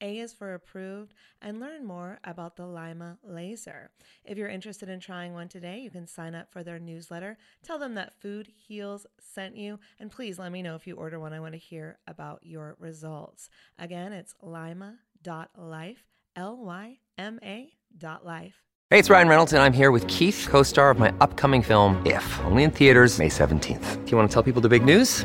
a is for approved, and learn more about the LYMA laser. If you're interested in trying one today, you can sign up for their newsletter. Tell them that Food Heals sent you, and please let me know if you order one. I want to hear about your results. Again, it's lyma.life, L Y M A dot life. Hey, it's Ryan Reynolds, and I'm here with Keith, co star of my upcoming film, If, only in theaters, May 17th. Do you want to tell people the big news?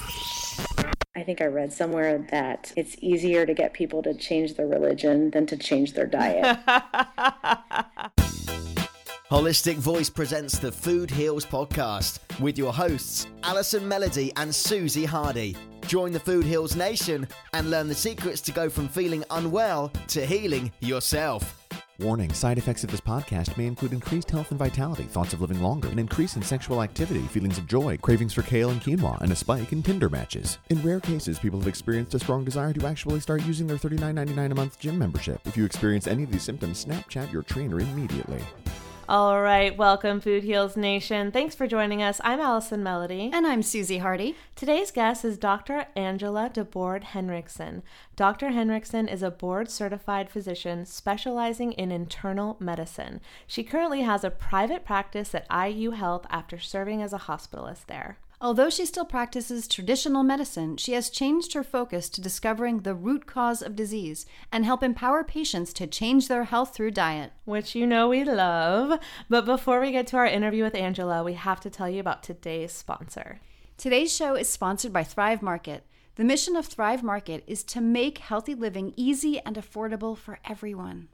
I think I read somewhere that it's easier to get people to change their religion than to change their diet. Holistic Voice presents the Food Heals podcast with your hosts, Allison Melody and Susie Hardy. Join the Food Heals Nation and learn the secrets to go from feeling unwell to healing yourself. Warning side effects of this podcast may include increased health and vitality, thoughts of living longer, an increase in sexual activity, feelings of joy, cravings for kale and quinoa, and a spike in Tinder matches. In rare cases, people have experienced a strong desire to actually start using their $39.99 a month gym membership. If you experience any of these symptoms, Snapchat your trainer immediately. All right, welcome, Food Heals Nation. Thanks for joining us. I'm Allison Melody. And I'm Susie Hardy. Today's guest is Dr. Angela DeBoard Henriksen. Dr. Henriksen is a board certified physician specializing in internal medicine. She currently has a private practice at IU Health after serving as a hospitalist there. Although she still practices traditional medicine, she has changed her focus to discovering the root cause of disease and help empower patients to change their health through diet. Which you know we love. But before we get to our interview with Angela, we have to tell you about today's sponsor. Today's show is sponsored by Thrive Market. The mission of Thrive Market is to make healthy living easy and affordable for everyone.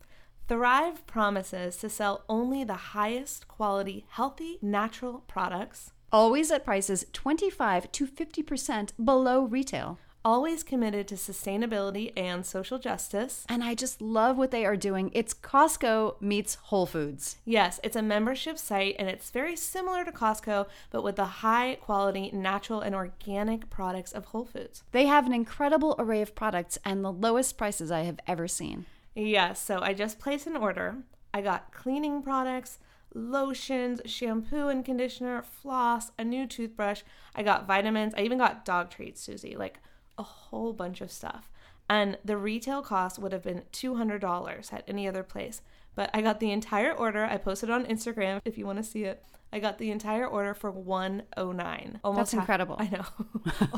Thrive promises to sell only the highest quality, healthy, natural products always at prices 25 to 50% below retail. Always committed to sustainability and social justice. And I just love what they are doing. It's Costco meets Whole Foods. Yes, it's a membership site and it's very similar to Costco, but with the high quality, natural, and organic products of Whole Foods. They have an incredible array of products and the lowest prices I have ever seen. Yes, so I just placed an order. I got cleaning products lotions, shampoo and conditioner, floss, a new toothbrush. I got vitamins. I even got dog treats, Susie, like a whole bunch of stuff. And the retail cost would have been $200 at any other place. But I got the entire order. I posted on Instagram if you want to see it. I got the entire order for 109. Almost That's half, incredible. I know.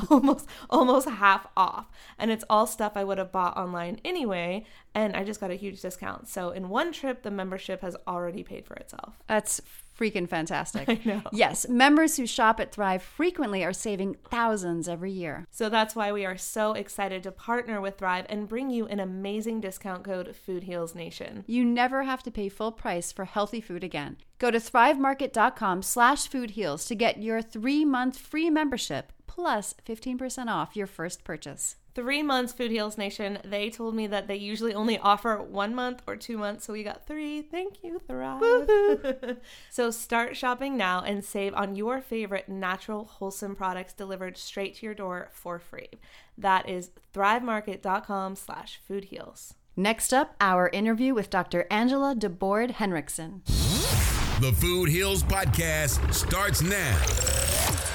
almost almost half off. And it's all stuff I would have bought online anyway, and I just got a huge discount. So in one trip the membership has already paid for itself. That's freaking fantastic. I know. Yes, members who shop at Thrive frequently are saving thousands every year. So that's why we are so excited to partner with Thrive and bring you an amazing discount code Food Heals Nation. You never have to pay full price for healthy food again. Go to thrivemarket.com slash foodheals to get your three-month free membership plus 15% off your first purchase three months food heals nation. They told me that they usually only offer one month or two months so we got three. Thank you thrive. So start shopping now and save on your favorite natural wholesome products delivered straight to your door for free. That is thrivemarket.com slash food heals. Next up our interview with dr angela debord henriksen. The food heals podcast starts now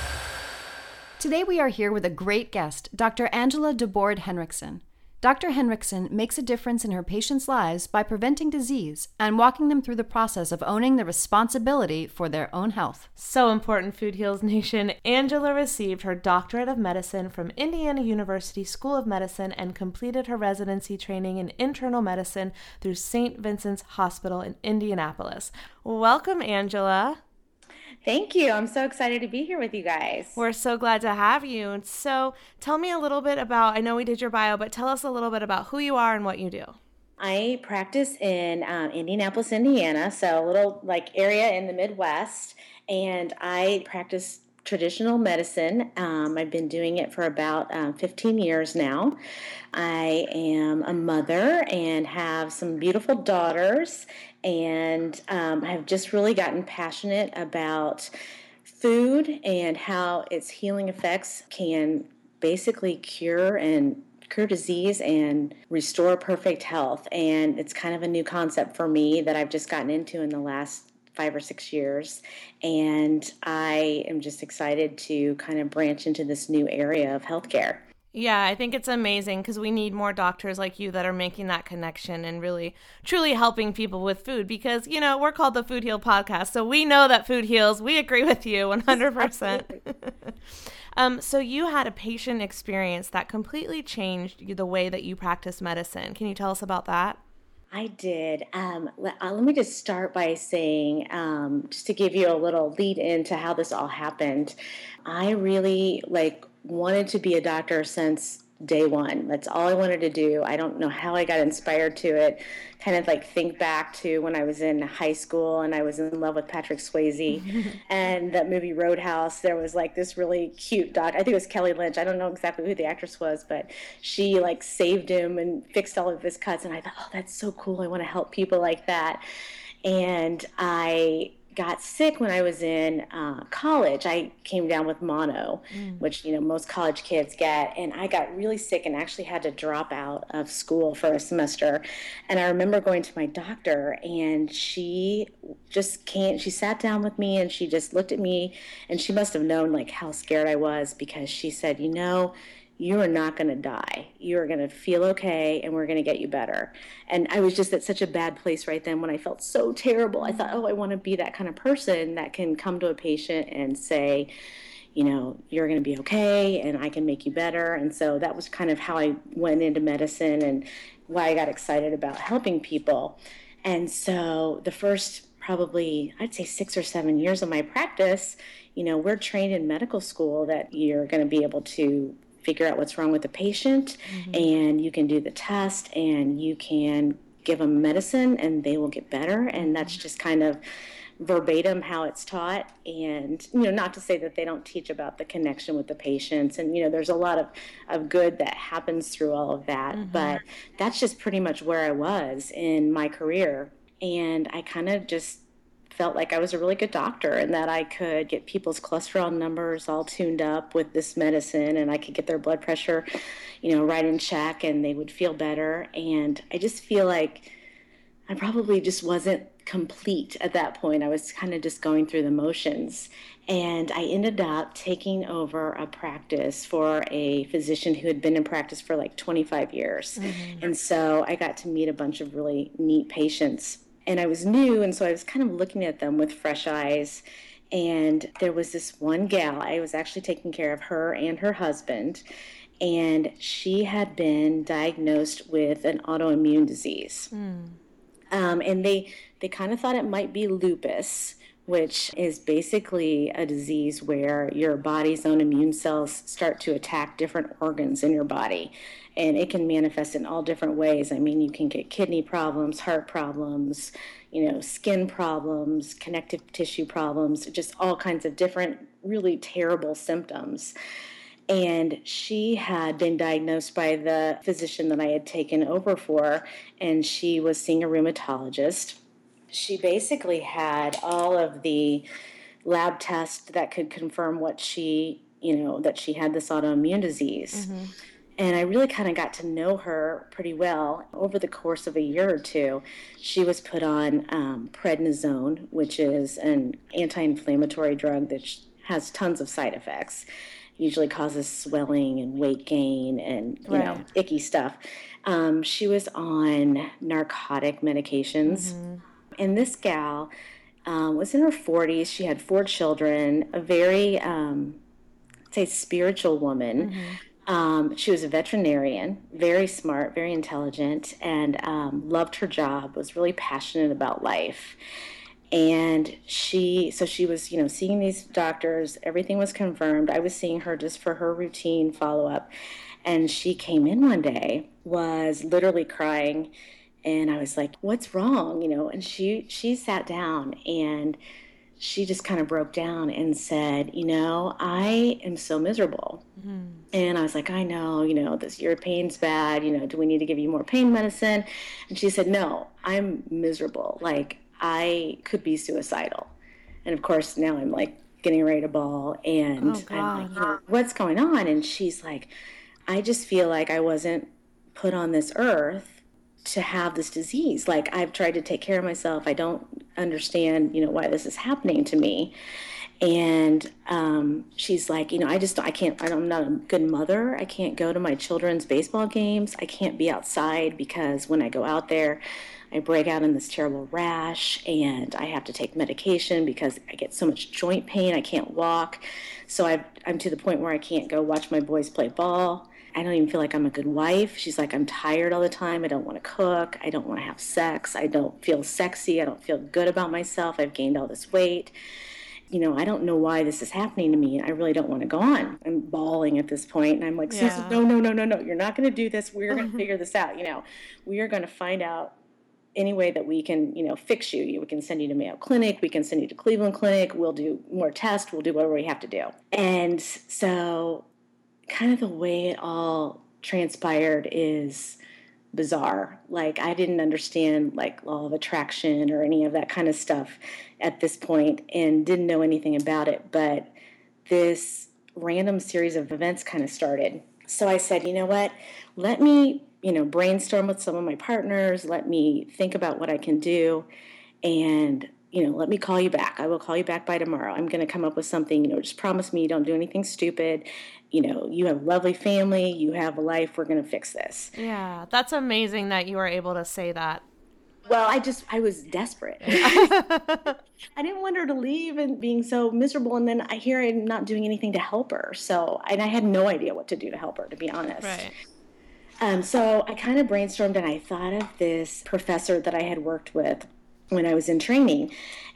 Today we are here with a great guest, Dr. Angela DeBoard Henriksen. Dr. Henriksen makes a difference in her patients' lives by preventing disease and walking them through the process of owning the responsibility for their own health. So important, Food Heals Nation. Angela received her doctorate of medicine from Indiana University School of Medicine and completed her residency training in internal medicine through St. Vincent's Hospital in Indianapolis. Welcome, Angela. Thank you. I'm so excited to be here with you guys. We're so glad to have you. So, tell me a little bit about I know we did your bio, but tell us a little bit about who you are and what you do. I practice in um, Indianapolis, Indiana, so a little like area in the Midwest, and I practice traditional medicine. Um, I've been doing it for about um, 15 years now. I am a mother and have some beautiful daughters, and um, I've just really gotten passionate about food and how its healing effects can basically cure and cure disease and restore perfect health. And it's kind of a new concept for me that I've just gotten into in the last five or six years. And I am just excited to kind of branch into this new area of healthcare. Yeah, I think it's amazing because we need more doctors like you that are making that connection and really, truly helping people with food because, you know, we're called the Food Heal Podcast. So we know that food heals. We agree with you 100%. um, so you had a patient experience that completely changed the way that you practice medicine. Can you tell us about that? I did. Um, let, uh, let, me just start by saying, um, just to give you a little lead into how this all happened. I really like wanted to be a doctor since day one. That's all I wanted to do. I don't know how I got inspired to it. Kind of like think back to when I was in high school and I was in love with Patrick Swayze and that movie Roadhouse. There was like this really cute doc. I think it was Kelly Lynch. I don't know exactly who the actress was, but she like saved him and fixed all of his cuts. And I thought, oh, that's so cool. I want to help people like that. And I got sick when I was in uh, college. I came down with mono, mm. which you know most college kids get, and I got really sick and actually had to drop out of school for a semester. And I remember going to my doctor, and she just came. She sat down with me, and she just looked at me, and she must have known like how scared I was because she said, "You know." You are not going to die. You are going to feel okay and we're going to get you better. And I was just at such a bad place right then when I felt so terrible. I thought, oh, I want to be that kind of person that can come to a patient and say, you know, you're going to be okay and I can make you better. And so that was kind of how I went into medicine and why I got excited about helping people. And so the first probably, I'd say six or seven years of my practice, you know, we're trained in medical school that you're going to be able to figure out what's wrong with the patient mm-hmm. and you can do the test and you can give them medicine and they will get better and that's mm-hmm. just kind of verbatim how it's taught and you know not to say that they don't teach about the connection with the patients and you know there's a lot of, of good that happens through all of that mm-hmm. but that's just pretty much where i was in my career and i kind of just felt like I was a really good doctor and that I could get people's cholesterol numbers all tuned up with this medicine and I could get their blood pressure, you know, right in check and they would feel better. And I just feel like I probably just wasn't complete at that point. I was kind of just going through the motions. And I ended up taking over a practice for a physician who had been in practice for like 25 years. Mm-hmm. And so I got to meet a bunch of really neat patients. And I was new, and so I was kind of looking at them with fresh eyes. And there was this one gal, I was actually taking care of her and her husband and she had been diagnosed with an autoimmune disease. Mm. Um, and they they kind of thought it might be lupus, which is basically a disease where your body's own immune cells start to attack different organs in your body. And it can manifest in all different ways. I mean, you can get kidney problems, heart problems, you know, skin problems, connective tissue problems, just all kinds of different, really terrible symptoms and she had been diagnosed by the physician that I had taken over for, and she was seeing a rheumatologist. She basically had all of the lab tests that could confirm what she, you know, that she had this autoimmune disease. Mm-hmm. And I really kind of got to know her pretty well over the course of a year or two. She was put on um, prednisone, which is an anti inflammatory drug that has tons of side effects usually causes swelling and weight gain and you right. know icky stuff. Um, she was on narcotic medications, mm-hmm. and this gal um, was in her 40s. She had four children. A very um, say spiritual woman. Mm-hmm. Um, she was a veterinarian, very smart, very intelligent, and um, loved her job, was really passionate about life. And she so she was you know seeing these doctors everything was confirmed. I was seeing her just for her routine follow-up. And she came in one day was literally crying and i was like what's wrong? you know and she she sat down and she just kind of broke down and said you know i am so miserable mm-hmm. and i was like i know you know this your pain's bad you know do we need to give you more pain medicine and she said no i'm miserable like I could be suicidal. And of course, now I'm like getting ready to bawl and oh, I'm like, you know, what's going on? And she's like, I just feel like I wasn't put on this earth to have this disease. Like I've tried to take care of myself. I don't understand, you know, why this is happening to me. And um, she's like, you know, I just I can't. I'm not a good mother. I can't go to my children's baseball games. I can't be outside because when I go out there, I break out in this terrible rash and I have to take medication because I get so much joint pain. I can't walk. So i am to the point where I can't go watch my boys play ball. I don't even feel like I'm a good wife. She's like, I'm tired all the time. I don't want to cook. I don't want to have sex. I don't feel sexy. I don't feel good about myself. I've gained all this weight. You know, I don't know why this is happening to me. I really don't want to go on. I'm bawling at this point, and I'm like, yeah. no, no, no, no, no. You're not going to do this. We're going to figure this out. You know, we are going to find out any way that we can, you know, fix you. We can send you to Mayo Clinic. We can send you to Cleveland Clinic. We'll do more tests. We'll do whatever we have to do. And so, kind of the way it all transpired is bizarre. Like I didn't understand like law of attraction or any of that kind of stuff at this point, and didn't know anything about it. But this random series of events kind of started. So I said, you know what? Let me you know, brainstorm with some of my partners, let me think about what I can do, and you know, let me call you back. I will call you back by tomorrow. I'm going to come up with something, you know, just promise me you don't do anything stupid. You know, you have a lovely family, you have a life, we're going to fix this. Yeah, that's amazing that you were able to say that. Well, I just, I was desperate. I didn't want her to leave and being so miserable. And then I hear I'm not doing anything to help her. So, and I had no idea what to do to help her, to be honest. Right. Um, so I kind of brainstormed and I thought of this professor that I had worked with when I was in training.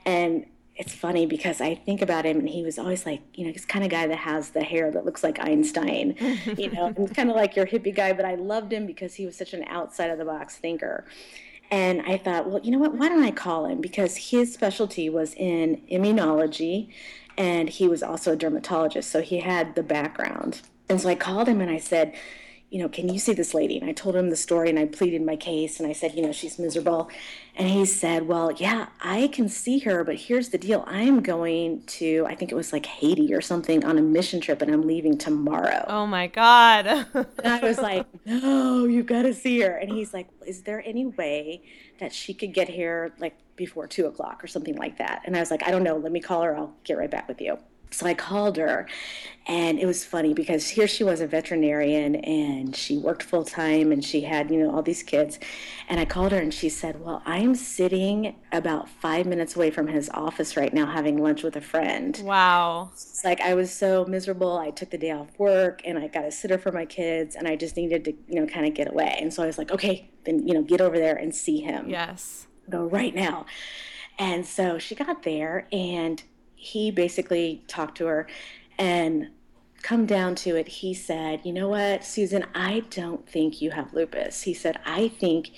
And it's funny because I think about him and he was always like, you know, he's kind of guy that has the hair that looks like Einstein, you know, and kind of like your hippie guy. But I loved him because he was such an outside of the box thinker. And I thought, well, you know what? Why don't I call him? Because his specialty was in immunology and he was also a dermatologist. So he had the background. And so I called him and I said, you know, can you see this lady? And I told him the story and I pleaded my case and I said, you know, she's miserable. And he said, well, yeah, I can see her, but here's the deal. I'm going to, I think it was like Haiti or something on a mission trip and I'm leaving tomorrow. Oh my God. and I was like, no, you've got to see her. And he's like, is there any way that she could get here like before two o'clock or something like that. And I was like, I don't know. Let me call her. I'll get right back with you. So I called her, and it was funny because here she was a veterinarian and she worked full time and she had, you know, all these kids. And I called her and she said, Well, I'm sitting about five minutes away from his office right now having lunch with a friend. Wow. It's like I was so miserable. I took the day off work and I got a sitter for my kids and I just needed to, you know, kind of get away. And so I was like, Okay, then, you know, get over there and see him. Yes. Go right now. And so she got there and he basically talked to her and come down to it he said you know what susan i don't think you have lupus he said i think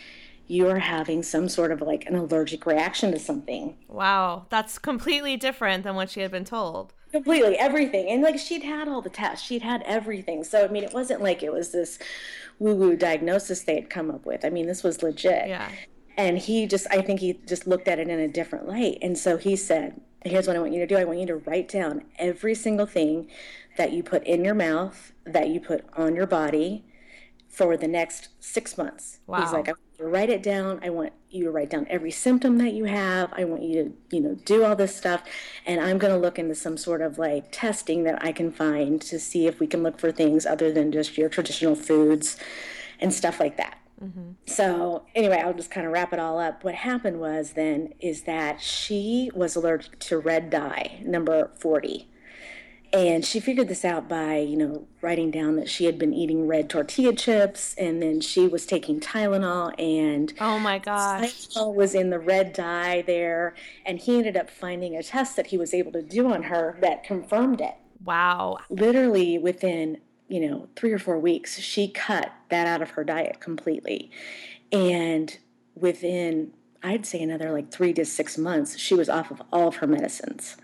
you're having some sort of like an allergic reaction to something Wow. That's completely different than what she had been told. completely everything and like she'd had all the tests she'd had everything so i mean it wasn't like it was this woo woo diagnosis they had come up with i mean this was legit Yeah. and he just i think he just looked at it in a different light and so he said here's what i want you to do. I want you to write down every single thing that you put in your mouth that you put on your body for the next six months. Wow. he's like i want you to write it down. I want you to write down every symptom that you have. I want you to you know do all this stuff. And i'm going to look into some sort of like testing that i can find to see if we can look for things other than just your traditional foods and stuff like that Mm-hmm. so anyway, I'll just kind of wrap it all up. What happened was then is that she was allergic to red dye, number 40. And she figured this out by, you know, writing down that she had been eating red tortilla chips and then she was taking Tylenol and Oh my gosh. Tylenol was in the red dye there and he ended up finding a test that he was able to do on her that confirmed it Wow. literally within you know three or four weeks she cut that out of her diet completely. And within i'd say another like three to six months she was off of all of her medicines.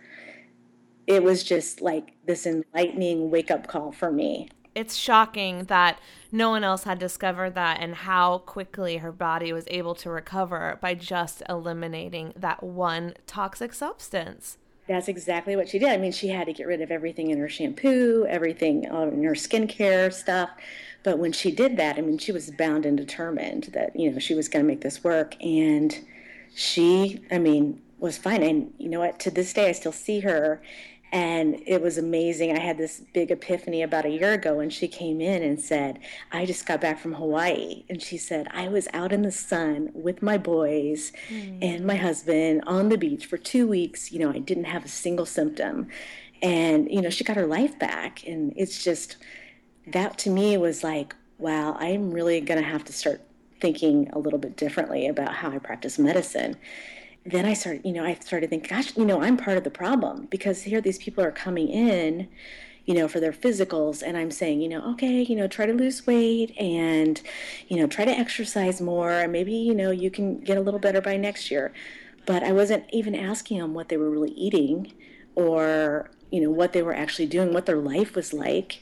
It was just like this enlightening wake up call for me. It's shocking that no one else had discovered that and how quickly her body was able to recover by just eliminating that one toxic substance. That's exactly what she did. I mean, she had to get rid of everything in her shampoo, everything uh, in her skincare stuff. But when she did that, I mean, she was bound and determined that, you know, she was going to make this work. And she, I mean, was fine. And you know what? To this day, I still see her. And it was amazing. I had this big epiphany about a year ago when she came in and said, I just got back from Hawaii. And she said, I was out in the sun with my boys hmm. and my husband on the beach for two weeks. You know, I didn't have a single symptom. And, you know, she got her life back. And it's just, that to me was like, wow, I'm really going to have to start thinking a little bit differently about how I practice medicine then I started, you know, I started thinking, gosh, you know, I'm part of the problem because here these people are coming in, you know, for their physicals, and I'm saying, you know, okay, you know, try to lose weight and, you know, try to exercise more, and maybe, you know, you can get a little better by next year. But I wasn't even asking them what they were really eating or, you know, what they were actually doing, what their life was like.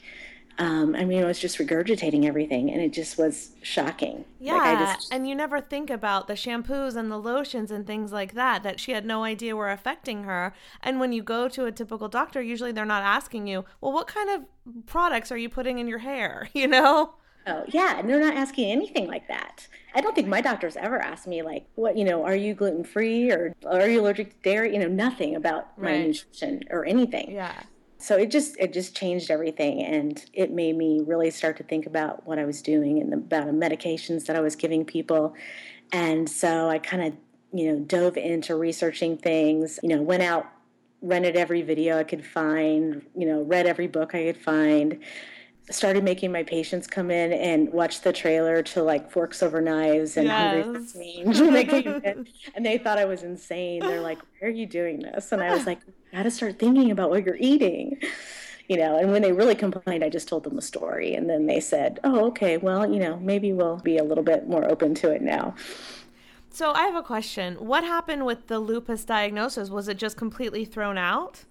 Um, I mean, I was just regurgitating everything, and it just was shocking. Yeah, Like, I just, and you never think about the shampoos and the lotions and things like that that she had no idea were affecting her. And when you go to a typical doctor, usually they're not asking you, "Well, what kind of products are you putting in your hair?" You know? Oh, yeah, and they're not asking anything like that. I don't think my doctors ever asked me like, what, you know, are you gluten free or are you allergic to dairy? You know, nothing about my nutrition or anything. Yeah. So it just it just changed everything, and it made me really start to think about what I was doing and about the medications that I was giving people. And so I kind of you know dove into researching things. You know, went out, rented every video I could find. You know, read every book I could find. Started making my patients come in and watch the trailer to like Forks Over Knives and Hungry for Change when they came in, and they thought I was insane. They're like, "Why are you doing this?" And I was like, "Got to start thinking about what you're eating." You know, and when they really complained, I just told them the story, and then they said, "Oh, okay. Well, you know, maybe we'll be a little bit more open to it now." So I have a question. What happened with the lupus diagnosis? Was it just completely thrown out?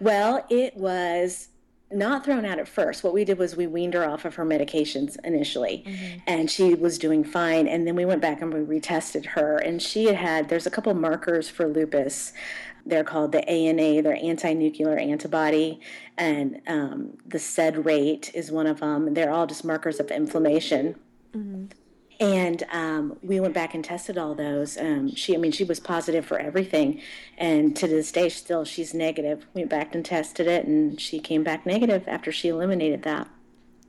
Well, it was not thrown out at first. What we did was we weaned her off of her medications initially, and she was doing fine. And then we went back and we retested her, and she had had. There's a couple markers for lupus. They're called the ANA, they're anti-nuclear antibody, and um, the SED rate is one of them. They're all just markers of inflammation. And um, we went back and tested all those. Um, she, I mean, she was positive for everything, and to this day, still she's negative. We went back and tested it, and she came back negative after she eliminated that.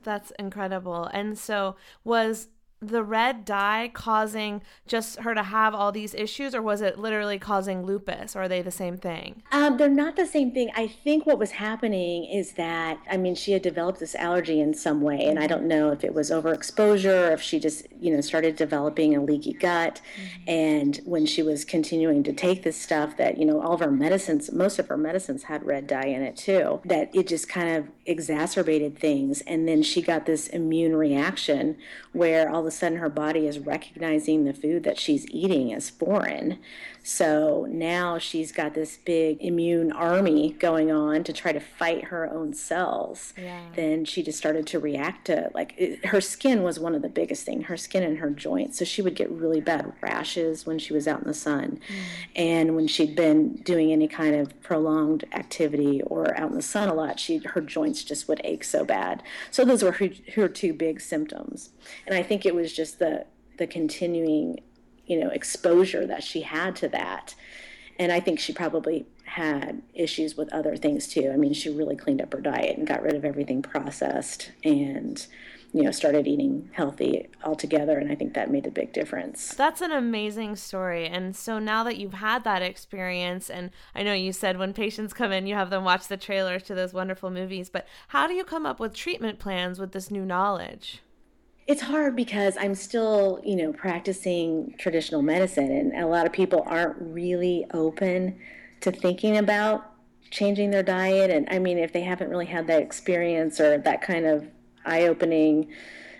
That's incredible. And so, was the red dye causing just her to have all these issues or was it literally causing lupus? Or are they the same thing? Um, they're not the same thing. I think what was happening is that i mean she had developed this allergy in some way and i don't know if it was overexposure or if she just you know started developing a leaky gut. Mm-hmm. and when she was continuing to take this stuff that you know all of her medicines most of her medicines had red dye in it too that it just kind of exacerbated things. And then she got this immune reaction where all of a sudden her body is recognizing the food that she's eating as foreign. So now she's got this big immune army going on to try to fight her own cells. Yeah. Then she just started to react to like it, her skin was one of the biggest thing, her skin and her joints. So she would get really bad rashes when she was out in the sun. Mm. And when she'd been doing any kind of prolonged activity or out in the sun a lot, she her joints just would ache so bad. So those were her, her two big symptoms. And I think it was just the the continuing you know exposure that she had to that. And i think she probably had issues with other things too. I mean she really cleaned up her diet and got rid of everything processed and you know started eating healthy altogether. And i think that made a big difference. That's an amazing story. And so now that you've had that experience and i know you said when patients come in you have them watch the trailers to those wonderful movies but how do you come up with treatment plans with this new knowledge it's hard because I'm still, you know, practicing traditional medicine, and a lot of people aren't really open to thinking about changing their diet. And I mean, if they haven't really had that experience or that kind of eye opening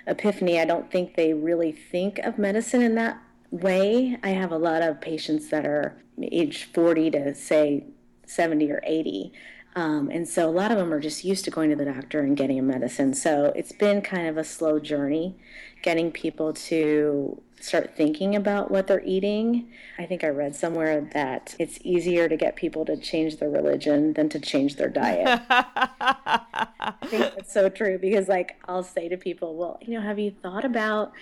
epiphany, I don't think they really think of medicine in that way. I have a lot of patients that are age 40 to say 70 or 80 um, and so a lot of them are just used to going to the doctor and getting a medicine. So it's been kind of a slow journey getting people to start thinking about what they're eating. I think I read somewhere that it's easier to get people to change their religion than to change their diet. I think that's so true because, like, I'll say to people, well, you know, have you thought about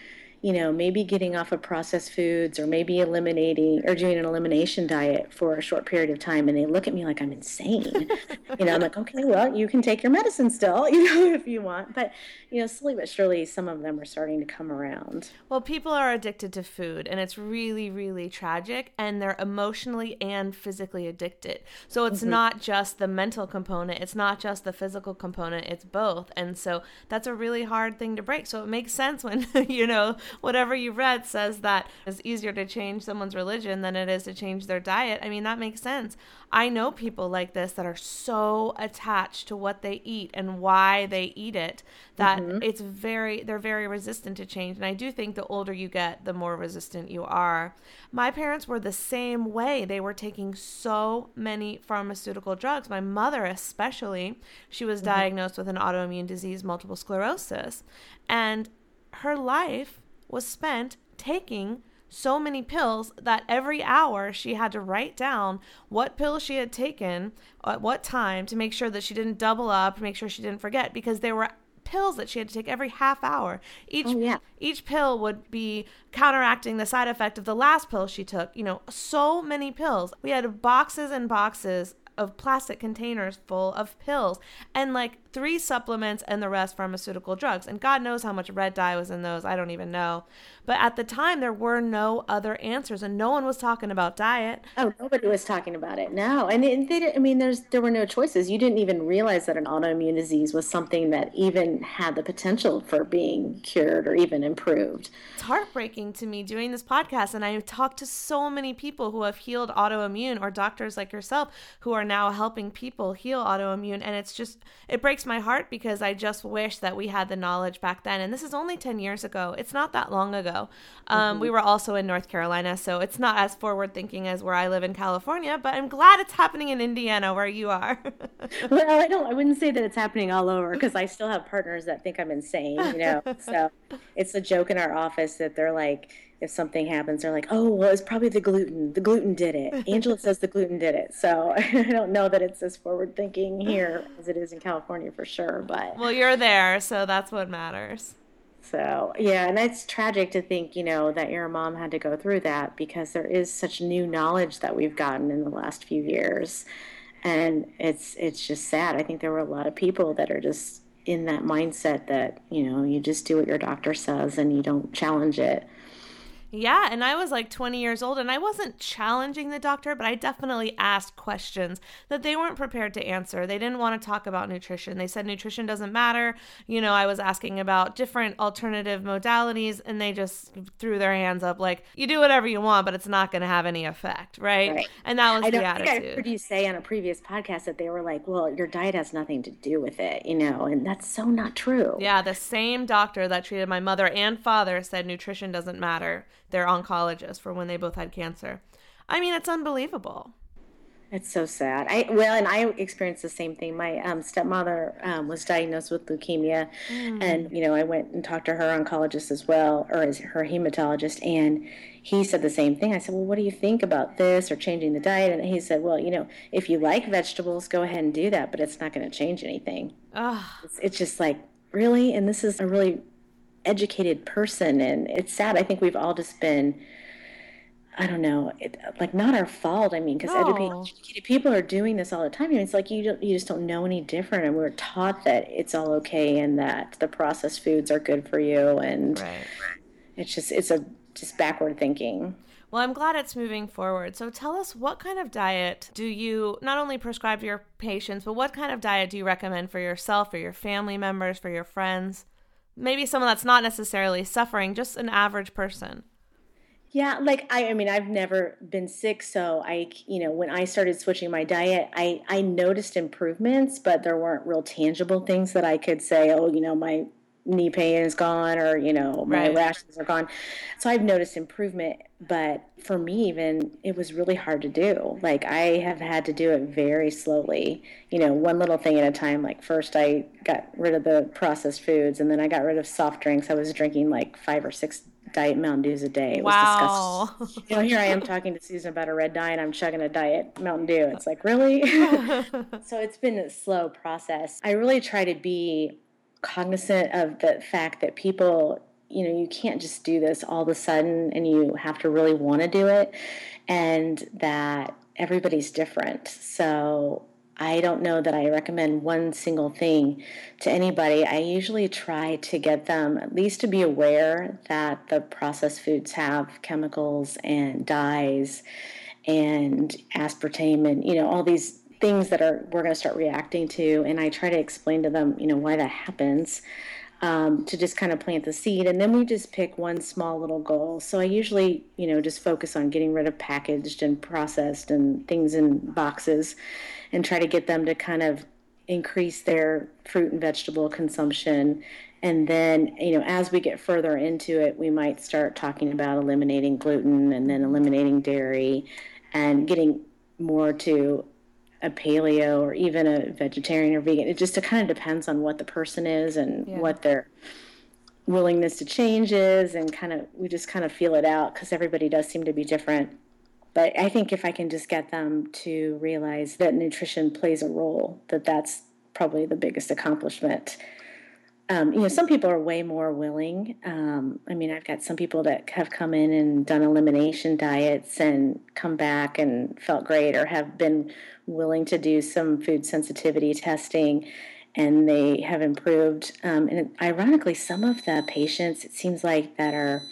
you know, maybe getting off of processed foods or maybe eliminating or doing an elimination diet for a short period of time. And they look at me like I'm insane. you know, I'm like, okay, well, you can take your medicine still, you know, if you want. But, you know, slowly but surely, some of them are starting to come around. Well, people are addicted to food and it's really, really tragic. And they're emotionally and physically addicted. So it's mm-hmm. not just the mental component, it's not just the physical component, it's both. And so that's a really hard thing to break. So it makes sense when, you know, whatever you've read says that it's easier to change someone's religion than it is to change their diet. I mean, that makes sense. I know people like this that are so attached to what they eat and why they eat it that mm-hmm. it's very they're very resistant to change. And I do think the older you get, the more resistant you are. My parents were the same way. They were taking so many pharmaceutical drugs. My mother especially, she was mm-hmm. diagnosed with an autoimmune disease, multiple sclerosis. And her life was spent taking so many pills that every hour she had to write down what pills she had taken at what time to make sure that she didn't double up, make sure she didn't forget because there were pills that she had to take every half hour. Each oh, yeah. each pill would be counteracting the side effect of the last pill she took. You know, so many pills. We had boxes and boxes of plastic containers full of pills and like three supplements and the rest pharmaceutical drugs. And God knows how much red dye was in those. I don't even know. But at the time, there were no other answers, and no one was talking about diet. Oh, nobody was talking about it. No, and it, they I mean, there's there were no choices. You didn't even realize that an autoimmune disease was something that even had the potential for being cured or even improved. It's heartbreaking to me doing this podcast, and I've talked to so many people who have healed autoimmune, or doctors like yourself who are now helping people heal autoimmune, and it's just it breaks my heart because I just wish that we had the knowledge back then. And this is only ten years ago. It's not that long ago. Um, mm-hmm. We were also in North Carolina, so it's not as forward thinking as where I live in California. But I'm glad it's happening in Indiana, where you are. well, I don't. I wouldn't say that it's happening all over because I still have partners that think I'm insane. You know, so it's a joke in our office that they're like if something happens, they're like, oh, well, it's probably the gluten. The gluten did it. Angela says the gluten did it. So I don't know that it's as forward thinking here as it is in California for sure. But well, you're there, so that's what matters. So, yeah, and it's tragic to think, you know, that your mom had to go through that because there is such new knowledge that we've gotten in the last few years. And it's it's just sad. I think there were a lot of people that are just in that mindset that, you know, you just do what your doctor says and you don't challenge it. Yeah, and I was like 20 years old and I wasn't challenging the doctor, but I definitely asked questions that they weren't prepared to answer. They didn't want to talk about nutrition. They said nutrition doesn't matter. You know, I was asking about different alternative modalities and they just threw their hands up like, you do whatever you want, but it's not going to have any effect, right? right? And that was I the attitude. I heard you say on a previous podcast that they were like, well, your diet has nothing to do with it, you know, and that's so not true. Yeah, the same doctor that treated my mother and father said nutrition doesn't matter their oncologist for when they both had cancer. I mean, it's unbelievable. It's so sad. I well, and I experienced the same thing. My um, stepmother um, was diagnosed with leukemia, mm. and you know, I went and talked to her oncologist as well, or as her hematologist, and he said the same thing. I said, "Well, what do you think about this or changing the diet?" And he said, "Well, you know, if you like vegetables, go ahead and do that, but it's not going to change anything." It's, it's just like really, and this is a really educated person and it's sad i think we've all just been i don't know it, like not our fault i mean because no. educated people are doing this all the time I mean, it's like you don't, you just don't know any different and we're taught that it's all okay and that the processed foods are good for you and right. it's just it's a just backward thinking well, I'm glad it's moving forward. So tell us what kind of diet do you not only prescribe to your patients, but what kind of diet do you recommend for yourself, for your family members, for your friends? Maybe someone that's not necessarily suffering, just an average person. Yeah, like I, I mean, I've never been sick, so I, you know, when I started switching my diet, I, I noticed improvements, but there weren't real tangible things that I could say, oh, you know, my knee pain is gone or you know my right. rashes are gone so i've noticed improvement but for me even it was really hard to do like i have had to do it very slowly you know one little thing at a time like first i got rid of the processed foods and then i got rid of soft drinks i was drinking like five or six diet Mountain Dews a day. It was wow. disgusting. You know, here I am talking to Susan about a red dye and I'm chugging a diet Mountain Dew. It's like, really? so it's been a slow process. I really try to be cognizant of the fact that people you know you can't just do this all of a sudden and you have to really want to do it and that everybody's different. So I don't know that I recommend one single thing to anybody. I usually try to get them at least to be aware that the processed foods have chemicals and dyes and aspartame and you know all these things that are we're going to start reacting to. And i try to explain to them you know why that happens um, to just kind of plant the seed and then we just pick one small little goal. So i usually you know just focus on getting rid of packaged and processed and things in boxes and try to get them to kind of increase their fruit and vegetable consumption. And then you know as we get further into it we might start talking about eliminating gluten and then eliminating dairy and getting more to a paleo or even a vegetarian or vegan. It just it kind of depends on what the person is and yeah. what their willingness to change is, and kind of we just kind of feel it out because everybody does seem to be different. But I think if I can just get them to realize that nutrition plays a role, that that's probably the biggest accomplishment um, you know, some people are way more willing. Um, I mean, I've got some people that have come in and done elimination diets and come back and felt great, or have been willing to do some food sensitivity testing and they have improved. Um, and ironically, some of the patients, it seems like, that are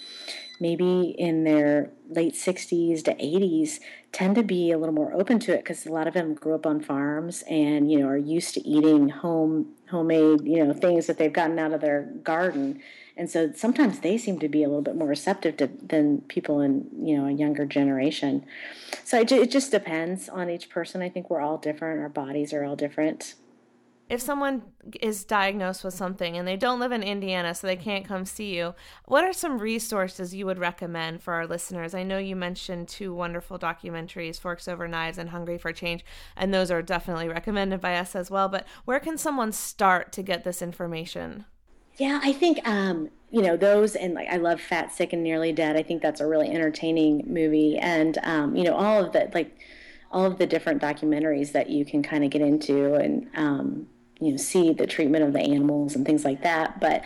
maybe in their late 60s to 80s tend to be a little more open to it because a lot of them grew up on farms and you know are used to eating home homemade you know things that they've gotten out of their garden. And so sometimes they seem to be a little bit more receptive to than people in you know a younger generation. So it, it just depends on each person. I think we're all different. Our bodies are all different if someone is diagnosed with something and they don't live in Indiana, so they can't come see you, what are some resources you would recommend for our listeners? I know you mentioned two wonderful documentaries, Forks Over Knives and Hungry for Change, and those are definitely recommended by us as well. But where can someone start to get this information? Yeah, I think um, you know those, and like I love Fat, Sick, and Nearly Dead. I think that's a really entertaining movie, and um, you know all of the like all of the different documentaries that you can kind of get into and um, you know see the treatment of the animals and things like that. But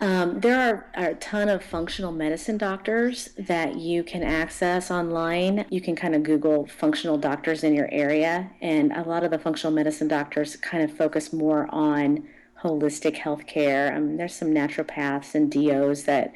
um, there are, are, a ton of functional medicine doctors that you can access online. You can kind of Google functional doctors in your area, and a lot of the functional medicine doctors kind of focus more on holistic health care. Um, there's some naturopaths and DOs that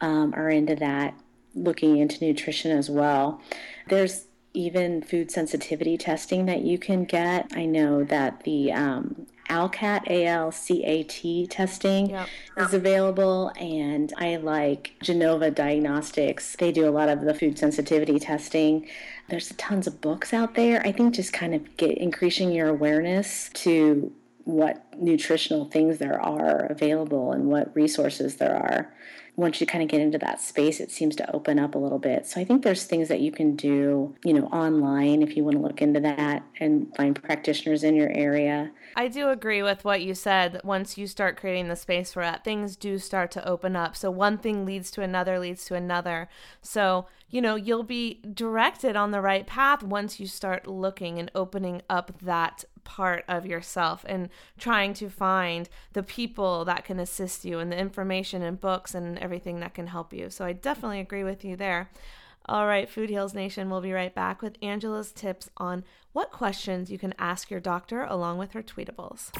um, are into that, looking into nutrition as well. There's even food sensitivity testing that you can get. I know that the um, ALCAT, A-L-C-A-T testing yep. is available, and I like Genova Diagnostics. They do a lot of the food sensitivity testing. There's tons of books out there. I think just kind of get increasing your awareness to what nutritional things there are available and what resources there are once you kind of get into that space, it seems to open up a little bit. So I think there's things that you can do, you know, online if you want to look into that and find practitioners in your area. I do agree with what you said. Once you start creating the space for that, things do start to open up. So one thing leads to another, leads to another. So, you know, you'll be directed on the right path once you start looking and opening up that part of yourself and trying to find the people that can assist you and the information and books and everything that can help you. So I definitely agree with you there. All right, Food Heals Nation, we'll be right back with Angela's tips on what questions you can ask your doctor along with her tweetables.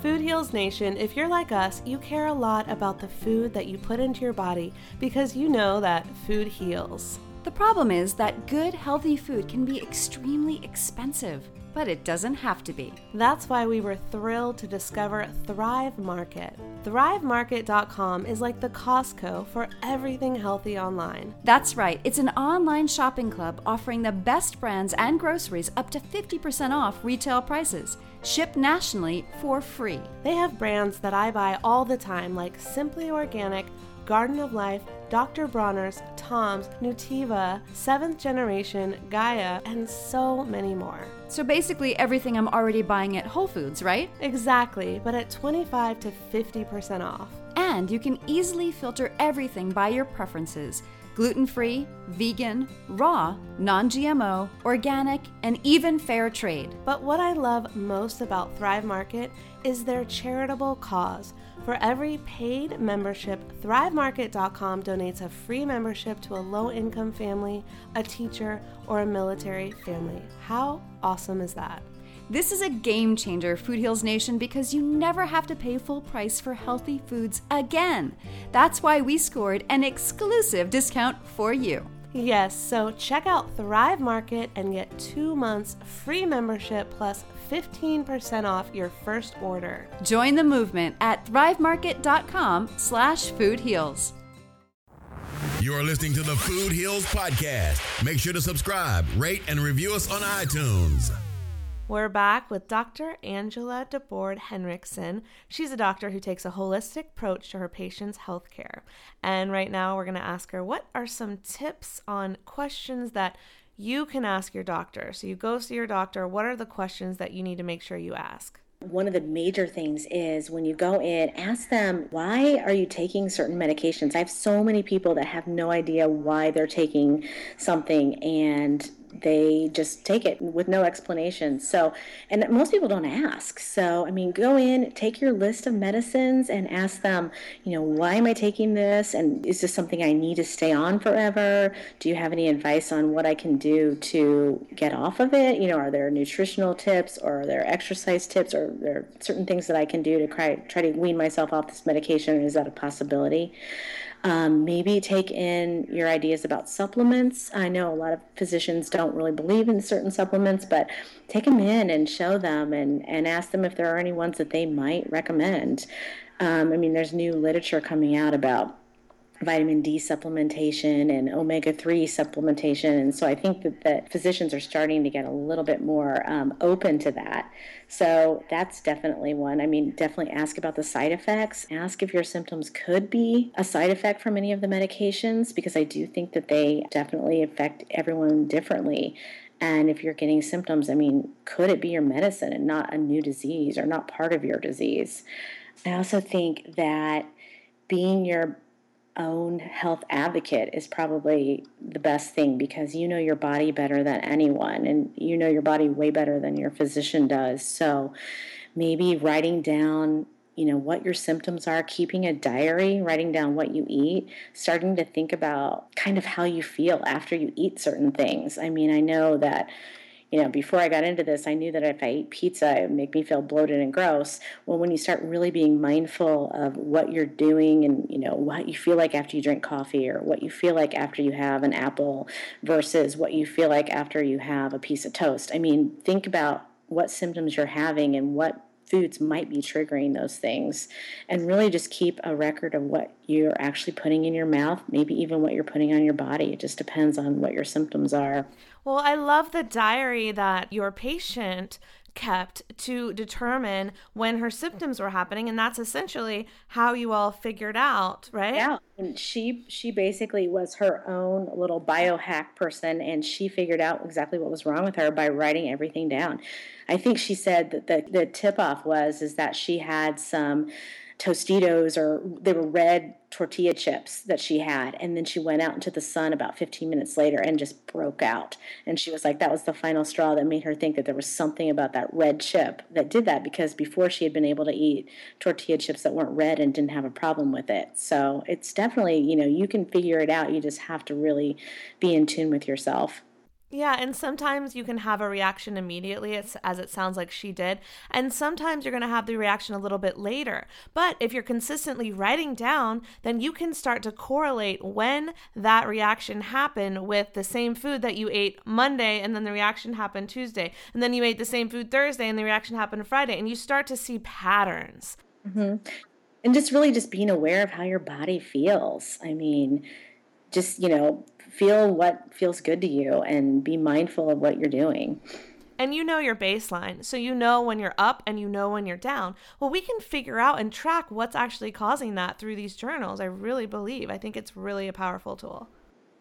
Food Heals Nation, if you're like us, you care a lot about the food that you put into your body because you know that food heals. The problem is that good, healthy food can be extremely expensive but it doesn't have to be. That's why we were thrilled to discover Thrive Market. ThriveMarket.com is like the Costco for everything healthy online. That's right, it's an online shopping club offering the best brands and groceries up to 50% off retail prices. Shipped nationally for free. They have brands that I buy all the time, like Simply Organic, Garden of Life, Dr. Bronner's, Tom's, Nutiva, Seventh Generation, Gaia, and so many more. So basically, everything I'm already buying at Whole Foods, right? Exactly, but at 25 to 50% off. And you can easily filter everything by your preferences gluten free, vegan, raw, non GMO, organic, and even fair trade. But what I love most about Thrive Market is their charitable cause. For every paid membership, ThriveMarket.com donates a free membership to a low income family, a teacher, or a military family. How awesome is that? This is a game changer, Food Heals Nation, because you never have to pay full price for healthy foods again. That's why we scored an exclusive discount for you. Yes, so check out Thrive Market and get two months free membership plus 15% off your first order. Join the movement at thrivemarket.com slash foodheals. You're listening to the Food Heals Podcast. Make sure to subscribe, rate, and review us on iTunes. We're back with Dr. Angela DeBoard Henriksen. She's a doctor who takes a holistic approach to her patients' health care. And right now, we're going to ask her what are some tips on questions that you can ask your doctor. So you go see your doctor. What are the questions that you need to make sure you ask? One of the major things is when you go in, ask them, why are you taking certain medications? I have so many people that have no idea why they're taking something and they just take it with no explanation. So, and most people don't ask. So, I mean, go in, take your list of medicines and ask them, you know, why am I taking this? And is this something I need to stay on forever? Do you have any advice on what I can do to get off of it? You know, are there nutritional tips or are there exercise tips or are there certain things that I can do to try, try to wean myself off this medication? Is that a possibility? Um, maybe take in your ideas about supplements. I know a lot of physicians don't really believe in certain supplements, but take them in and show them and, and ask them if there are any ones that they might recommend. Um, I mean, there's new literature coming out about vitamin D supplementation and omega 3 supplementation. And so I think that, that physicians are starting to get a little bit more um, open to that. So that's definitely one. I mean, definitely ask about the side effects. Ask if your symptoms could be a side effect from any of the medications, because I do think that they definitely affect everyone differently. And if you're getting symptoms, I mean, could it be your medicine and not a new disease or not part of your disease? I also think that being your own health advocate is probably the best thing because you know your body better than anyone and you know your body way better than your physician does. So maybe writing down you know what your symptoms are keeping a diary writing down what you eat starting to think about kind of how you feel after you eat certain things i mean i know that you know, before I got into this, I knew that if I ate pizza, it would make me feel bloated and gross. Well, when you start really being mindful of what you're doing and, you know, what you feel like after you drink coffee or what you feel like after you have an apple versus what you feel like after you have a piece of toast. I mean, think about what symptoms you're having and what foods might be triggering those things and really just keep a record of what you're actually putting in your mouth maybe even what you're putting on your body it just depends on what your symptoms are well, I love the diary that your patient kept to determine when her symptoms were happening and that's essentially how you all figured out right? Yeah and she she basically was her own little biohack person and she figured out exactly what was wrong with her by writing everything down. I think she said that the, the tip off was is that she had some Tostitos or they were red tortilla chips that she had. And then she went out into the sun about 15 minutes later and just broke out. And she was like, that was the final straw that made her think that there was something about that red chip that did that because before she had been able to eat tortilla chips that weren't red and didn't have a problem with it. So it's definitely, you know, you can figure it out. You just have to really be in tune with yourself. Yeah, and sometimes you can have a reaction immediately, as it sounds like she did, and sometimes you're going to have the reaction a little bit later. But if you're consistently writing down, then you can start to correlate when that reaction happened with the same food that you ate Monday, and then the reaction happened Tuesday, and then you ate the same food Thursday, and the reaction happened Friday, and you start to see patterns. Mm-hmm. And just really just being aware of how your body feels. I mean, just, you know, feel what feels good to you and be mindful of what you're doing. And you know your baseline. So you know when you're up and you know when you're down. Well, we can figure out and track what's actually causing that through these journals. I really believe. I think it's really a powerful tool.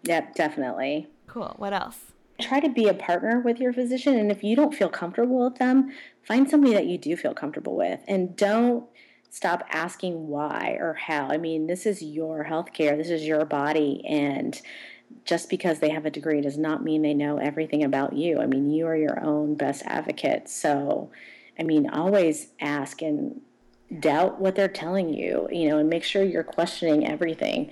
Yep, definitely. Cool. What else? Try to be a partner with your physician. And if you don't feel comfortable with them, find somebody that you do feel comfortable with. And don't stop asking why or how. I mean, this is your healthcare, this is your body. And just because they have a degree does not mean they know everything about you. I mean, you are your own best advocate. So, I mean, always ask and doubt what they're telling you, you know, and make sure you're questioning everything.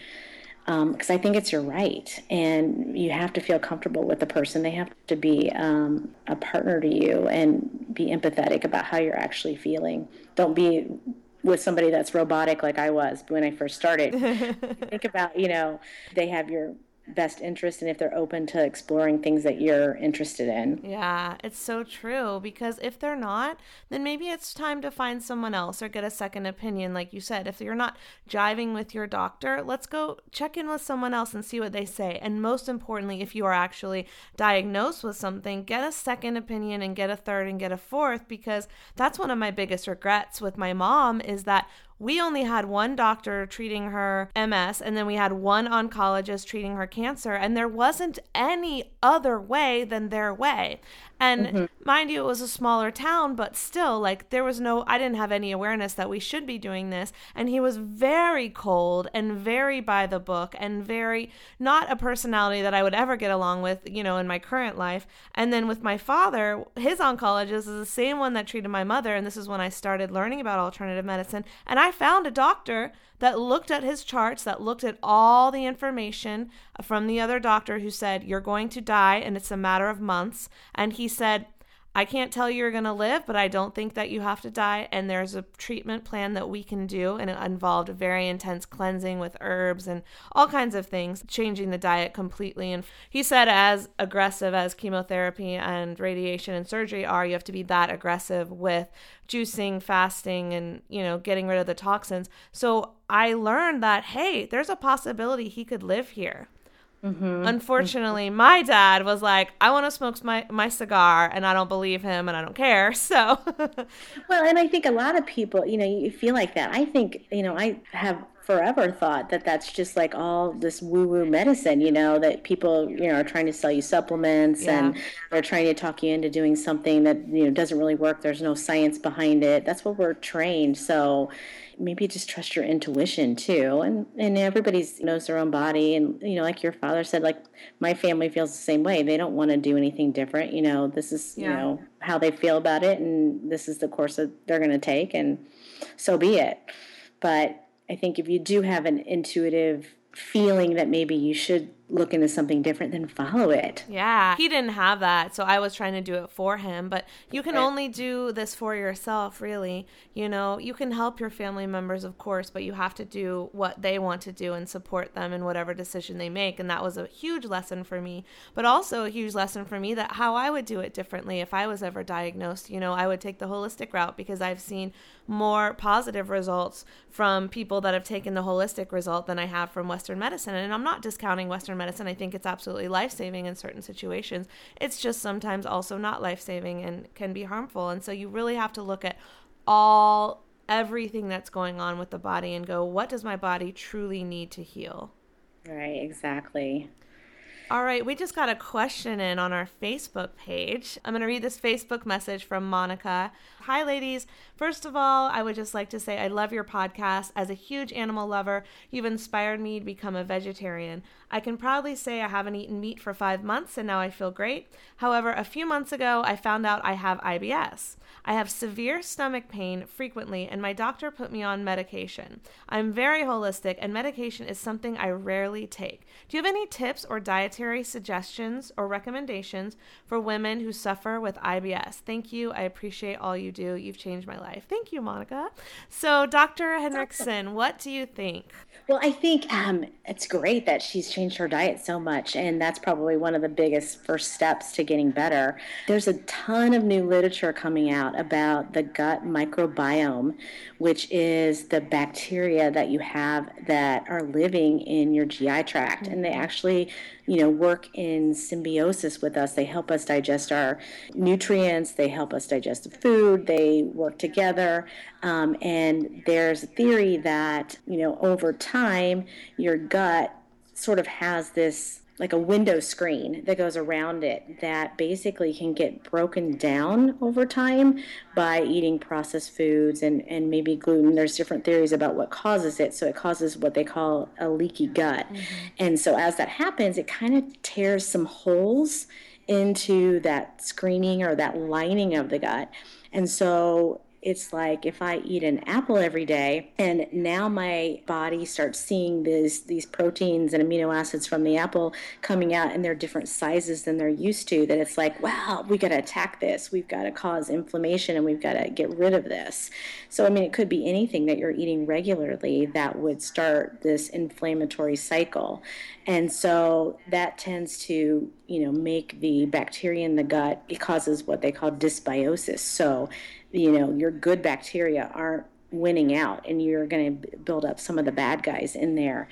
Because um, I think it's your right, and you have to feel comfortable with the person. They have to be um, a partner to you and be empathetic about how you're actually feeling. Don't be with somebody that's robotic like I was when I first started. think about, you know, they have your best interest and if they're open to exploring things that you're interested in. Yeah, it's so true because if they're not, then maybe it's time to find someone else or get a second opinion like you said. If you're not jiving with your doctor, let's go check in with someone else and see what they say. And most importantly, if you are actually diagnosed with something, get a second opinion and get a third and get a fourth because that's one of my biggest regrets with my mom is that we only had one doctor treating her MS, and then we had one oncologist treating her cancer, and there wasn't any other way than their way. And mm-hmm. mind you, it was a smaller town, but still, like, there was no, I didn't have any awareness that we should be doing this. And he was very cold and very by the book and very not a personality that I would ever get along with, you know, in my current life. And then with my father, his oncologist is the same one that treated my mother. And this is when I started learning about alternative medicine. And I found a doctor that looked at his charts, that looked at all the information from the other doctor who said, You're going to die and it's a matter of months. And he said, I can't tell you you're going to live, but I don't think that you have to die. And there's a treatment plan that we can do. And it involved very intense cleansing with herbs and all kinds of things, changing the diet completely. And he said, as aggressive as chemotherapy and radiation and surgery are, you have to be that aggressive with juicing, fasting, and, you know, getting rid of the toxins. So I learned that, hey, there's a possibility he could live here. Mm-hmm. Unfortunately, mm-hmm. my dad was like, "I want to smoke my my cigar," and I don't believe him, and I don't care. So, well, and I think a lot of people, you know, you feel like that. I think, you know, I have forever thought that that's just like all this woo woo medicine, you know, that people, you know, are trying to sell you supplements yeah. and they're trying to talk you into doing something that, you know, doesn't really work. There's no science behind it. That's what we're trained. So maybe just trust your intuition too. And, and everybody knows their own body. And, you know, like your father said, like my family feels the same way. They don't want to do anything different. You know, this is, yeah. you know, how they feel about it. And this is the course that they're going to take. And so be it. But I think if you do have an intuitive feeling that maybe you should look into something different, then follow it. Yeah. He didn't have that, so I was trying to do it for him. But you can only do this for yourself, really. You know, you can help your family members, of course, but you have to do what they want to do and support them in whatever decision they make. And that was a huge lesson for me, but also a huge lesson for me that how I would do it differently if I was ever diagnosed. You know, I would take the holistic route because I've seen more positive results from people that have taken the holistic result than I have from Western medicine. And I'm not discounting Western medicine. I think it's absolutely life saving in certain situations. It's just sometimes also not life saving and can be harmful. And so you really have to look at all everything that's going on with the body and go, what does my body truly need to heal? Right, exactly. All right, we just got a question in on our Facebook page. I'm going to read this Facebook message from Monica. Hi, ladies. First of all, I would just like to say I love your podcast. As a huge animal lover, you've inspired me to become a vegetarian. I can proudly say I haven't eaten meat for five months and now I feel great. However, a few months ago, I found out I have IBS. I have severe stomach pain frequently, and my doctor put me on medication. I'm very holistic, and medication is something I rarely take. Do you have any tips or dietary suggestions or recommendations for women who suffer with IBS? Thank you. I appreciate all you do. You've changed my life. Thank you, Monica. So, Dr. Henriksen, what do you think? Well, I think um, it's great that she's changed her diet so much, and that's probably one of the biggest first steps to getting better. There's a ton of new literature coming out about the gut microbiome, which is the bacteria that you have that are living in your GI tract, and they actually you know, work in symbiosis with us. They help us digest our nutrients, they help us digest the food, they work together. Um, and there's a theory that, you know, over time, your gut sort of has this like a window screen that goes around it that basically can get broken down over time by eating processed foods and, and maybe gluten. There's different theories about what causes it. So it causes what they call a leaky gut. Mm-hmm. And so as that happens, it kind of tears some holes into that screening or that lining of the gut. And so it's like if I eat an apple every day and now my body starts seeing these these proteins and amino acids from the apple coming out and they're different sizes than they're used to, that it's like, wow, we got to attack this. We've got to cause inflammation and we've got to get rid of this. So I mean, it could be anything that you're eating regularly that would start this inflammatory cycle. And so that tends to, you know, make the bacteria in the gut, it causes what they call dysbiosis. So you know your good bacteria aren't winning out and you're going to build up some of the bad guys in there.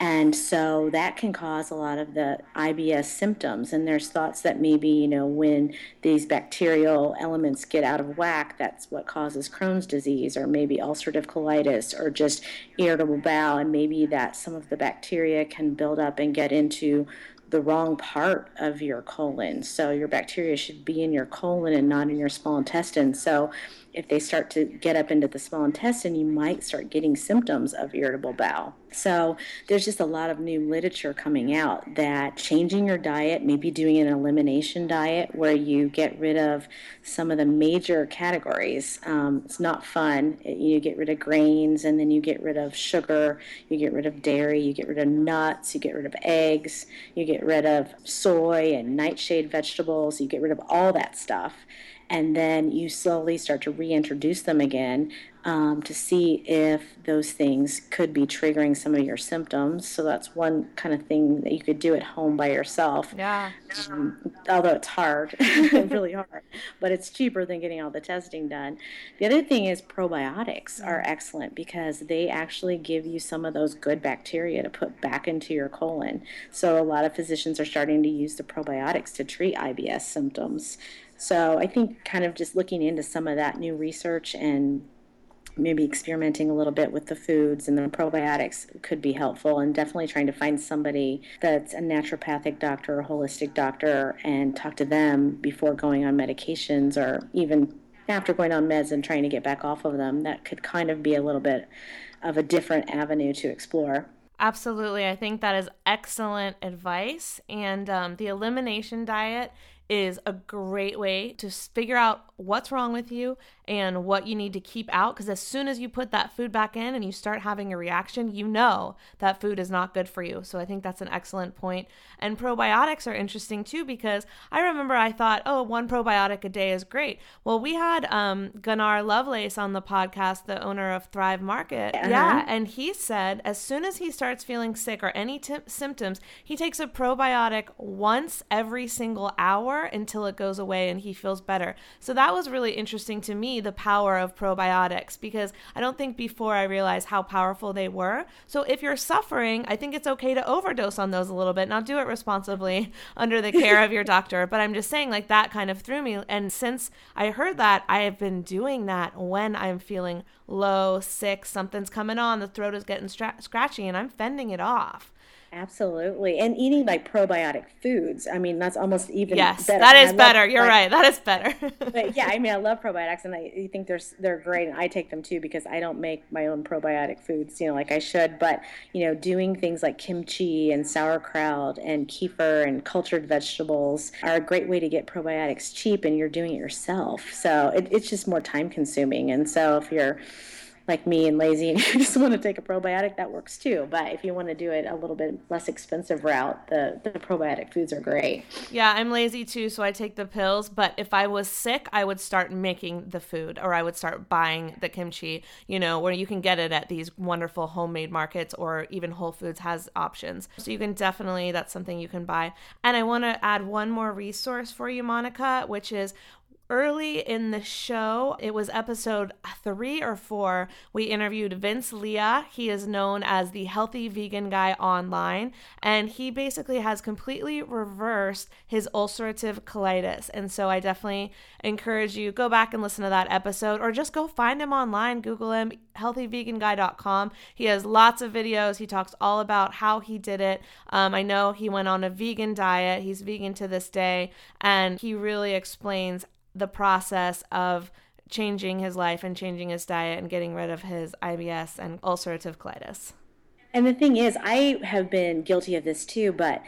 And so that can cause a lot of the IBS symptoms. And there's thoughts that maybe you know when these bacterial elements get out of whack that's what causes Crohn's disease or maybe ulcerative colitis or just irritable bowel. And maybe that some of the bacteria can build up and get into the wrong part of your colon. So your bacteria should be in your colon and not in your small intestine. So if they start to get up into the small intestine, you might start getting symptoms of irritable bowel. So there's just a lot of new literature coming out that changing your diet, maybe doing an elimination diet where you get rid of some of the major categories. Um, it's not fun. You get rid of grains and then you get rid of sugar, you get rid of dairy, you get rid of nuts, you get rid of eggs, you get rid of soy and nightshade vegetables, you get rid of all that stuff and then you slowly start to reintroduce them again um, to see if those things could be triggering some of your symptoms. So that's one kind of thing that you could do at home by yourself. Yeah. Um, although it's hard, really hard, but it's cheaper than getting all the testing done. The other thing is probiotics are excellent because they actually give you some of those good bacteria to put back into your colon. So a lot of physicians are starting to use the probiotics to treat IBS symptoms. So I think kind of just looking into some of that new research and maybe experimenting a little bit with the foods and the probiotics could be helpful and definitely trying to find somebody that's a naturopathic doctor or holistic doctor and talk to them before going on medications or even after going on meds and trying to get back off of them that could kind of be a little bit of a different avenue to explore Absolutely. I think that is excellent advice. And um, the elimination diet is a great way to figure out what's wrong with you and what you need to keep out. Because as soon as you put that food back in and you start having a reaction, you know that food is not good for you. So I think that's an excellent point. And probiotics are interesting too because I remember I thought, oh, one probiotic a day is great. Well, we had um, Gunnar Lovelace on the podcast, the owner of Thrive Market. Uh-huh. Yeah. And he said as soon as he starts feeling sick or any t- symptoms, he takes a probiotic once every single hour until it goes away and he feels better. So that was really interesting to me the power of probiotics because I don't think before I realized how powerful they were. So if you're suffering, I think it's okay to overdose on those a little bit. Now do it responsibly under the care of your doctor. But I'm just saying, like, that kind of threw me. And since I heard that, I have been doing that when I'm feeling low, sick, something's coming on, the throat is getting stra- scratchy, and I'm fending it off. Absolutely. And eating like probiotic foods. I mean, that's almost even yes, better. that is better. You're right. That is better. but yeah, I mean, I love probiotics and I think they're, they're great. And I take them too because I don't make my own probiotic foods, you know, like I should. But, you know, doing things like kimchi and sauerkraut and kefir and cultured vegetables are a great way to get probiotics cheap and you're doing it yourself. So it, it's just more time consuming. And so if you're, like me and lazy and you just want to take a probiotic, that works too. But if you want to do it a little bit less expensive route, the, the probiotic foods are great. Yeah, I'm lazy too, so I take the pills. But if I was sick, I would start making the food or I would start buying the kimchi, you know, where you can get it at these wonderful homemade markets or even Whole Foods has options. So you can definitely, that's something you can buy. And I want to add one more resource for you, Monica, which is early in the show, it was episode three or four, we interviewed Vince Leah. He is known as the healthy vegan guy online, and he basically has completely reversed his ulcerative colitis. And so I definitely encourage you go back and listen to that episode or just go find him online, Google him, healthyveganguy.com. He has lots of videos. He talks all about how he did it. Um, I know he went on a vegan diet. He's vegan to this day, and he really explains the process of changing his life and changing his diet and getting rid of his IBS and ulcerative colitis. And the thing is, I have been guilty of this too, but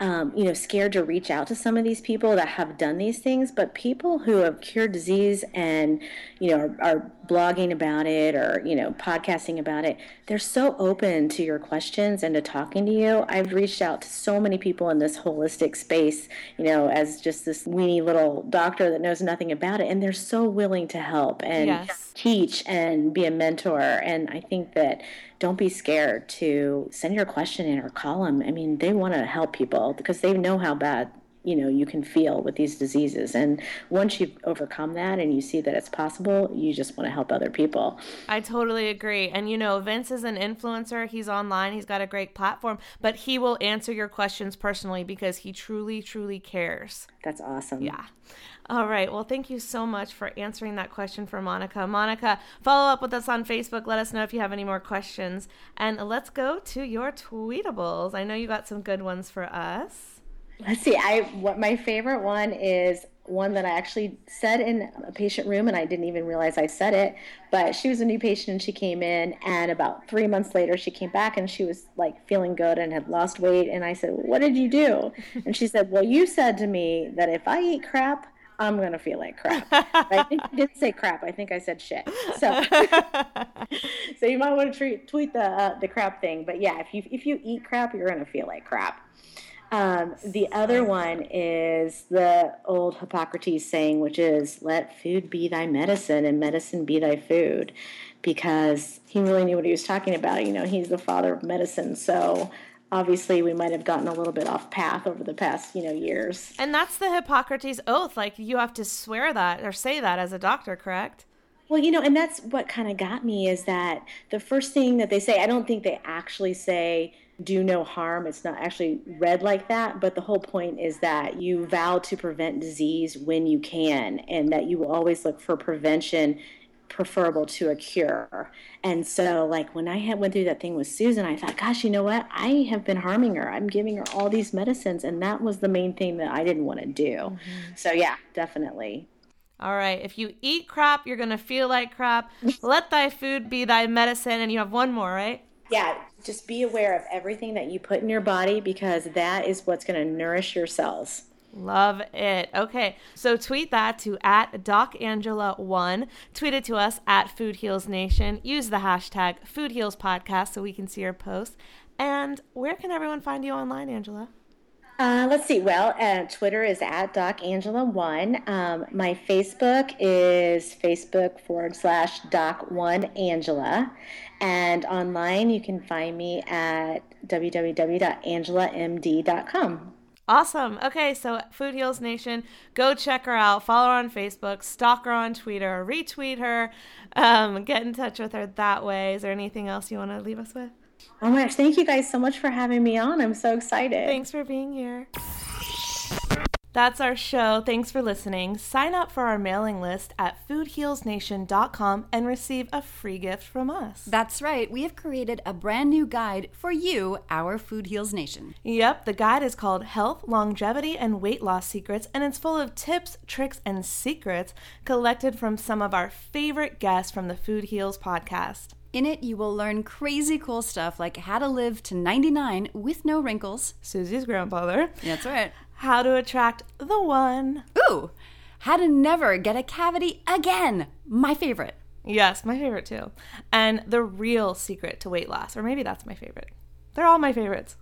um, you know, scared to reach out to some of these people that have done these things, but people who have cured disease and, you know, are, are, blogging about it or, you know, podcasting about it, they're so open to your questions and to talking to you. I've reached out to so many people in this holistic space, you know, as just this weeny little doctor that knows nothing about it, and they're so willing to help and yes. teach and be a mentor. And I think that don't be scared to send your question in or call them. I mean, they want to help people because they know how bad you know you can feel with these diseases and once you've overcome that and you see that it's possible you just want to help other people i totally agree and you know vince is an influencer he's online he's got a great platform but he will answer your questions personally because he truly truly cares that's awesome yeah all right. Well, thank you so much for answering that question for Monica. Monica, follow up with us on Facebook. Let us know if you have any more questions. And let's go to your tweetables. I know you got some good ones for us. Let's see. I what my favorite one is one that I actually said in a patient room, and I didn't even realize I said it. But she was a new patient, and she came in, and about three months later, she came back, and she was like feeling good and had lost weight. And I said, "What did you do?" And she said, "Well, you said to me that if I eat crap." I'm gonna feel like crap. I think I didn't say crap. I think I said shit. So, so you might want to treat, tweet the uh, the crap thing. But yeah, if you if you eat crap, you're gonna feel like crap. Um, the other one is the old Hippocrates saying, which is "Let food be thy medicine, and medicine be thy food," because he really knew what he was talking about. You know, he's the father of medicine, so obviously we might have gotten a little bit off path over the past you know years. And that's the hippocrates oath. Like you have to swear that or say that as a doctor correct? Well you know and that's what kind of got me is that the first thing that they say i don't think they actually say do no harm it's not actually read like that but the whole point is that you vow to prevent disease when you can and that you will always look for prevention preferable to a cure. And so, like when I had went through that thing with Susan, I thought, gosh, you know what? I have been harming her. I'm giving her all these medicines, and that was the main thing that I didn't want to do. Mm-hmm. So yeah, definitely. All right. If you eat crap, you're gonna feel like crap. Let thy food be thy medicine, and you have one more, right? Yeah. Just be aware of everything that you put in your body because that is what's going to nourish your cells. Love it. Okay, so tweet that to at DocAngela1. Tweet it to us at Food Heals Nation. Use the hashtag Food Heals Podcast so we can see your posts. And where can everyone find you online, Angela? Uh, let's see. Well, uh, Twitter is at DocAngela1. Um, my Facebook is Facebook forward slash Doc1Angela. And online, you can find me at www.angelamd.com. Awesome. Okay, so Food Heals Nation, go check her out. Follow her on Facebook, stalk her on Twitter, retweet her, um, get in touch with her that way. Is there anything else you want to leave us with? Oh my gosh, thank you guys so much for having me on. I'm so excited. Thanks for being here. That's our show. Thanks for listening. Sign up for our mailing list at foodhealsnation.com and receive a free gift from us. That's right. We have created a brand new guide for you, our Food Heals Nation. Yep, the guide is called Health, Longevity, and Weight Loss Secrets, and it's full of tips, tricks, and secrets collected from some of our favorite guests from the Food Heals podcast. In it, you will learn crazy cool stuff like how to live to 99 with no wrinkles. Susie's grandfather. That's right how to attract the one. Ooh, how to never get a cavity again. My favorite. Yes, my favorite too. And the real secret to weight loss, or maybe that's my favorite. They're all my favorites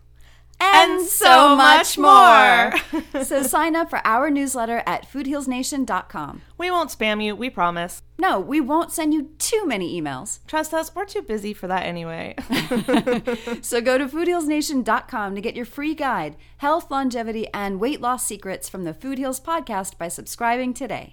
and, so much more. so sign up for our newsletter at foodhealsnation.com. We won't spam you, we promise. No, we won't send you too many emails. Trust us, we're too busy for that anyway. so go to foodhealsnation.com to get your free guide, health, longevity, and weight loss secrets from the Food Heals podcast by subscribing today.